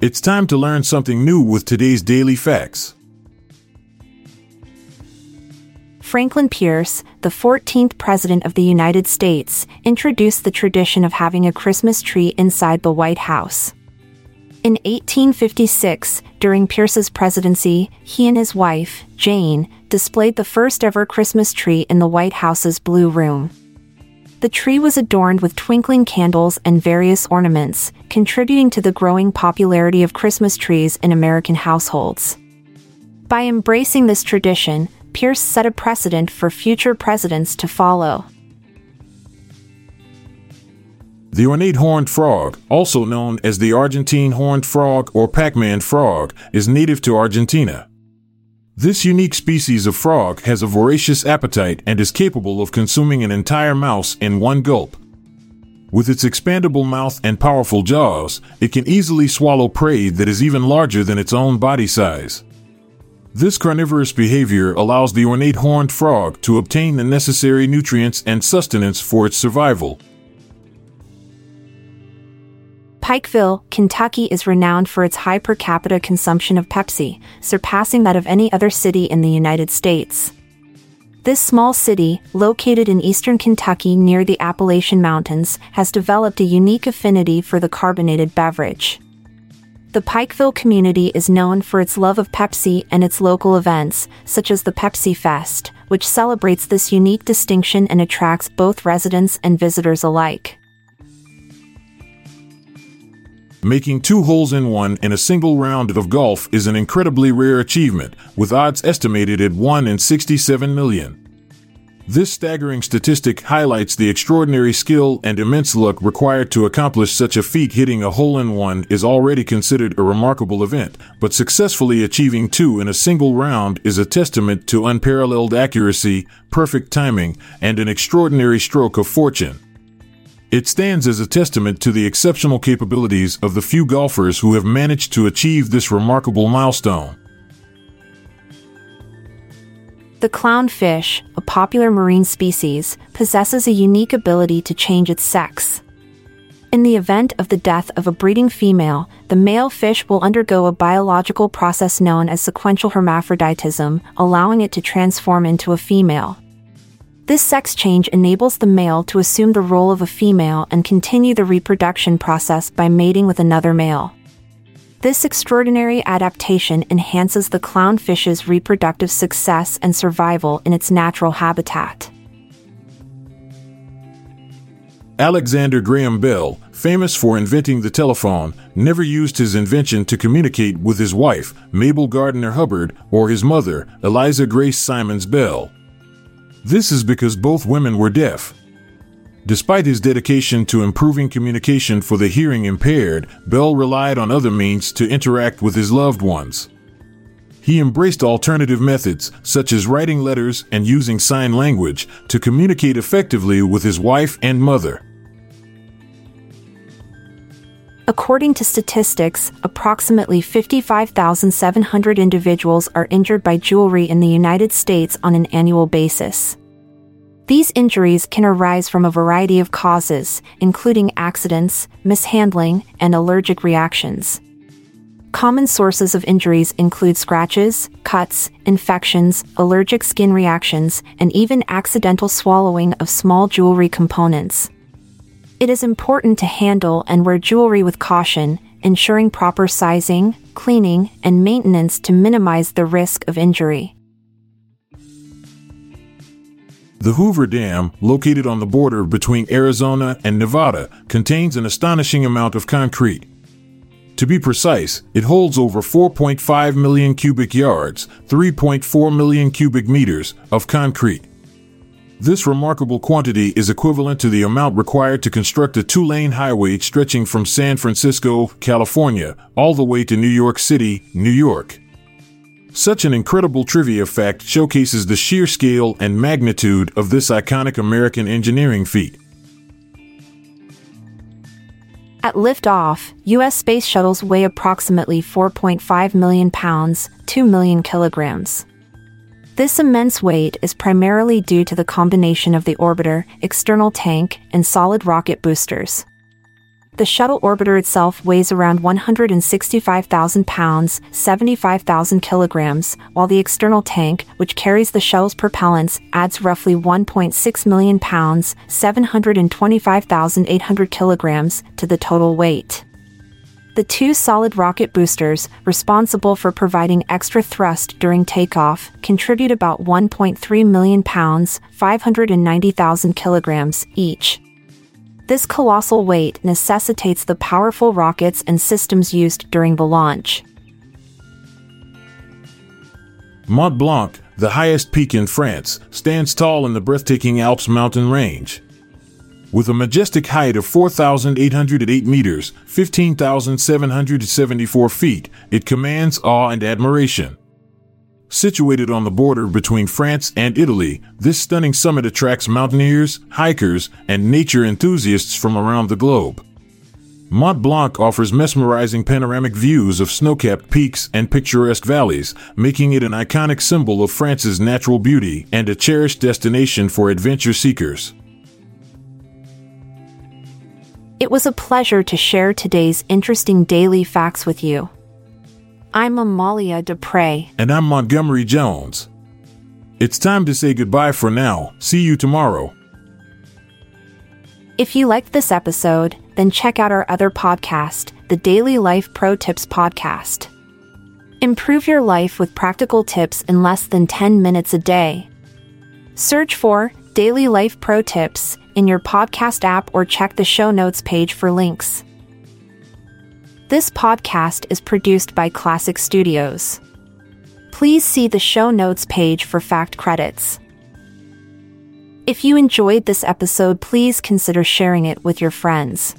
It's time to learn something new with today's daily facts. Franklin Pierce, the 14th President of the United States, introduced the tradition of having a Christmas tree inside the White House. In 1856, during Pierce's presidency, he and his wife, Jane, displayed the first ever Christmas tree in the White House's Blue Room. The tree was adorned with twinkling candles and various ornaments, contributing to the growing popularity of Christmas trees in American households. By embracing this tradition, Pierce set a precedent for future presidents to follow. The ornate horned frog, also known as the Argentine horned frog or Pac Man frog, is native to Argentina. This unique species of frog has a voracious appetite and is capable of consuming an entire mouse in one gulp. With its expandable mouth and powerful jaws, it can easily swallow prey that is even larger than its own body size. This carnivorous behavior allows the ornate horned frog to obtain the necessary nutrients and sustenance for its survival. Pikeville, Kentucky is renowned for its high per capita consumption of Pepsi, surpassing that of any other city in the United States. This small city, located in eastern Kentucky near the Appalachian Mountains, has developed a unique affinity for the carbonated beverage. The Pikeville community is known for its love of Pepsi and its local events, such as the Pepsi Fest, which celebrates this unique distinction and attracts both residents and visitors alike. Making two holes in one in a single round of golf is an incredibly rare achievement, with odds estimated at 1 in 67 million. This staggering statistic highlights the extraordinary skill and immense luck required to accomplish such a feat. Hitting a hole in one is already considered a remarkable event, but successfully achieving two in a single round is a testament to unparalleled accuracy, perfect timing, and an extraordinary stroke of fortune. It stands as a testament to the exceptional capabilities of the few golfers who have managed to achieve this remarkable milestone. The clownfish, a popular marine species, possesses a unique ability to change its sex. In the event of the death of a breeding female, the male fish will undergo a biological process known as sequential hermaphroditism, allowing it to transform into a female. This sex change enables the male to assume the role of a female and continue the reproduction process by mating with another male. This extraordinary adaptation enhances the clownfish's reproductive success and survival in its natural habitat. Alexander Graham Bell, famous for inventing the telephone, never used his invention to communicate with his wife, Mabel Gardner Hubbard, or his mother, Eliza Grace Symonds Bell. This is because both women were deaf. Despite his dedication to improving communication for the hearing impaired, Bell relied on other means to interact with his loved ones. He embraced alternative methods, such as writing letters and using sign language, to communicate effectively with his wife and mother. According to statistics, approximately 55,700 individuals are injured by jewelry in the United States on an annual basis. These injuries can arise from a variety of causes, including accidents, mishandling, and allergic reactions. Common sources of injuries include scratches, cuts, infections, allergic skin reactions, and even accidental swallowing of small jewelry components. It is important to handle and wear jewelry with caution, ensuring proper sizing, cleaning, and maintenance to minimize the risk of injury. The Hoover Dam, located on the border between Arizona and Nevada, contains an astonishing amount of concrete. To be precise, it holds over 4.5 million cubic yards, 3.4 million cubic meters, of concrete. This remarkable quantity is equivalent to the amount required to construct a two lane highway stretching from San Francisco, California, all the way to New York City, New York. Such an incredible trivia fact showcases the sheer scale and magnitude of this iconic American engineering feat. At liftoff, U.S. space shuttles weigh approximately 4.5 million pounds, 2 million kilograms. This immense weight is primarily due to the combination of the orbiter, external tank, and solid rocket boosters. The shuttle orbiter itself weighs around 165,000 pounds, 75,000 kilograms, while the external tank, which carries the shuttle's propellants, adds roughly 1.6 million pounds, 725,800 kilograms, to the total weight. The two solid rocket boosters, responsible for providing extra thrust during takeoff, contribute about 1.3 million pounds, 590,000 kilograms, each. This colossal weight necessitates the powerful rockets and systems used during the launch. Mont Blanc, the highest peak in France, stands tall in the breathtaking Alps mountain range. With a majestic height of 4,808 meters, 15,774 feet, it commands awe and admiration. Situated on the border between France and Italy, this stunning summit attracts mountaineers, hikers, and nature enthusiasts from around the globe. Mont Blanc offers mesmerizing panoramic views of snow-capped peaks and picturesque valleys, making it an iconic symbol of France's natural beauty and a cherished destination for adventure seekers. It was a pleasure to share today's interesting daily facts with you. I'm Amalia Dupre. And I'm Montgomery Jones. It's time to say goodbye for now. See you tomorrow. If you liked this episode, then check out our other podcast, the Daily Life Pro Tips Podcast. Improve your life with practical tips in less than 10 minutes a day. Search for Daily Life Pro Tips in your podcast app or check the show notes page for links. This podcast is produced by Klassic Studios. Please see the show notes page for fact credits. If you enjoyed this episode, please consider sharing it with your friends.